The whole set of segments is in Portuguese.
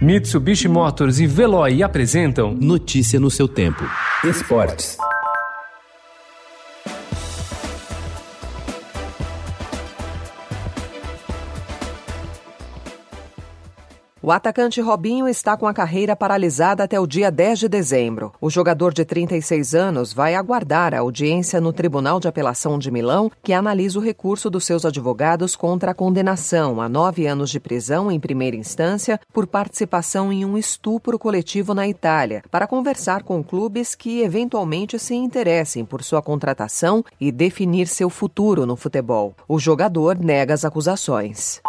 Mitsubishi Motors e Veloy apresentam Notícia no seu tempo. Esportes. O atacante Robinho está com a carreira paralisada até o dia 10 de dezembro. O jogador de 36 anos vai aguardar a audiência no Tribunal de Apelação de Milão, que analisa o recurso dos seus advogados contra a condenação a nove anos de prisão em primeira instância por participação em um estupro coletivo na Itália, para conversar com clubes que eventualmente se interessem por sua contratação e definir seu futuro no futebol. O jogador nega as acusações.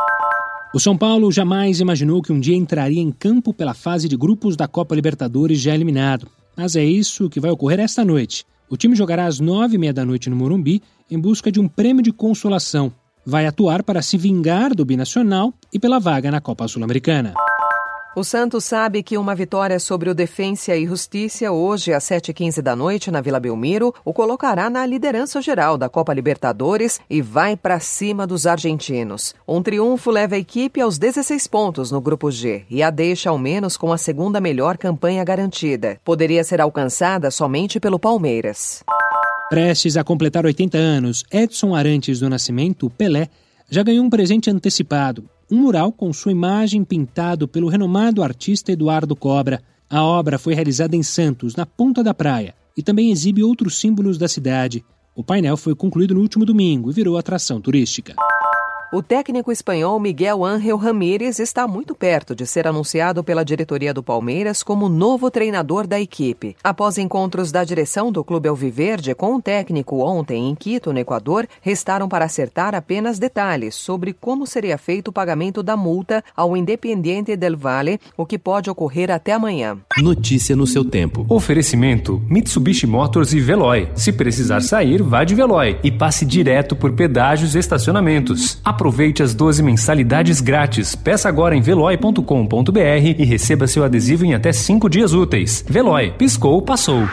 O São Paulo jamais imaginou que um dia entraria em campo pela fase de grupos da Copa Libertadores já eliminado. Mas é isso que vai ocorrer esta noite. O time jogará às nove e meia da noite no Morumbi em busca de um prêmio de consolação. Vai atuar para se vingar do binacional e pela vaga na Copa Sul-Americana. O Santos sabe que uma vitória sobre o Defensa e Justiça hoje às 7h15 da noite na Vila Belmiro o colocará na liderança geral da Copa Libertadores e vai para cima dos argentinos. Um triunfo leva a equipe aos 16 pontos no Grupo G e a deixa ao menos com a segunda melhor campanha garantida. Poderia ser alcançada somente pelo Palmeiras. Prestes a completar 80 anos, Edson Arantes do Nascimento, Pelé, já ganhou um presente antecipado um mural com sua imagem pintado pelo renomado artista Eduardo Cobra. A obra foi realizada em Santos, na ponta da praia, e também exibe outros símbolos da cidade. O painel foi concluído no último domingo e virou atração turística. O técnico espanhol Miguel Ángel Ramírez está muito perto de ser anunciado pela diretoria do Palmeiras como novo treinador da equipe. Após encontros da direção do Clube Alviverde com o técnico ontem em Quito, no Equador, restaram para acertar apenas detalhes sobre como seria feito o pagamento da multa ao Independiente del Valle, o que pode ocorrer até amanhã. Notícia no seu tempo. Oferecimento: Mitsubishi Motors e Veloy. Se precisar sair, vá de Veloy e passe direto por pedágios e estacionamentos. Aproveite as 12 mensalidades grátis. Peça agora em veloy.com.br e receba seu adesivo em até 5 dias úteis. Veloy, piscou, passou.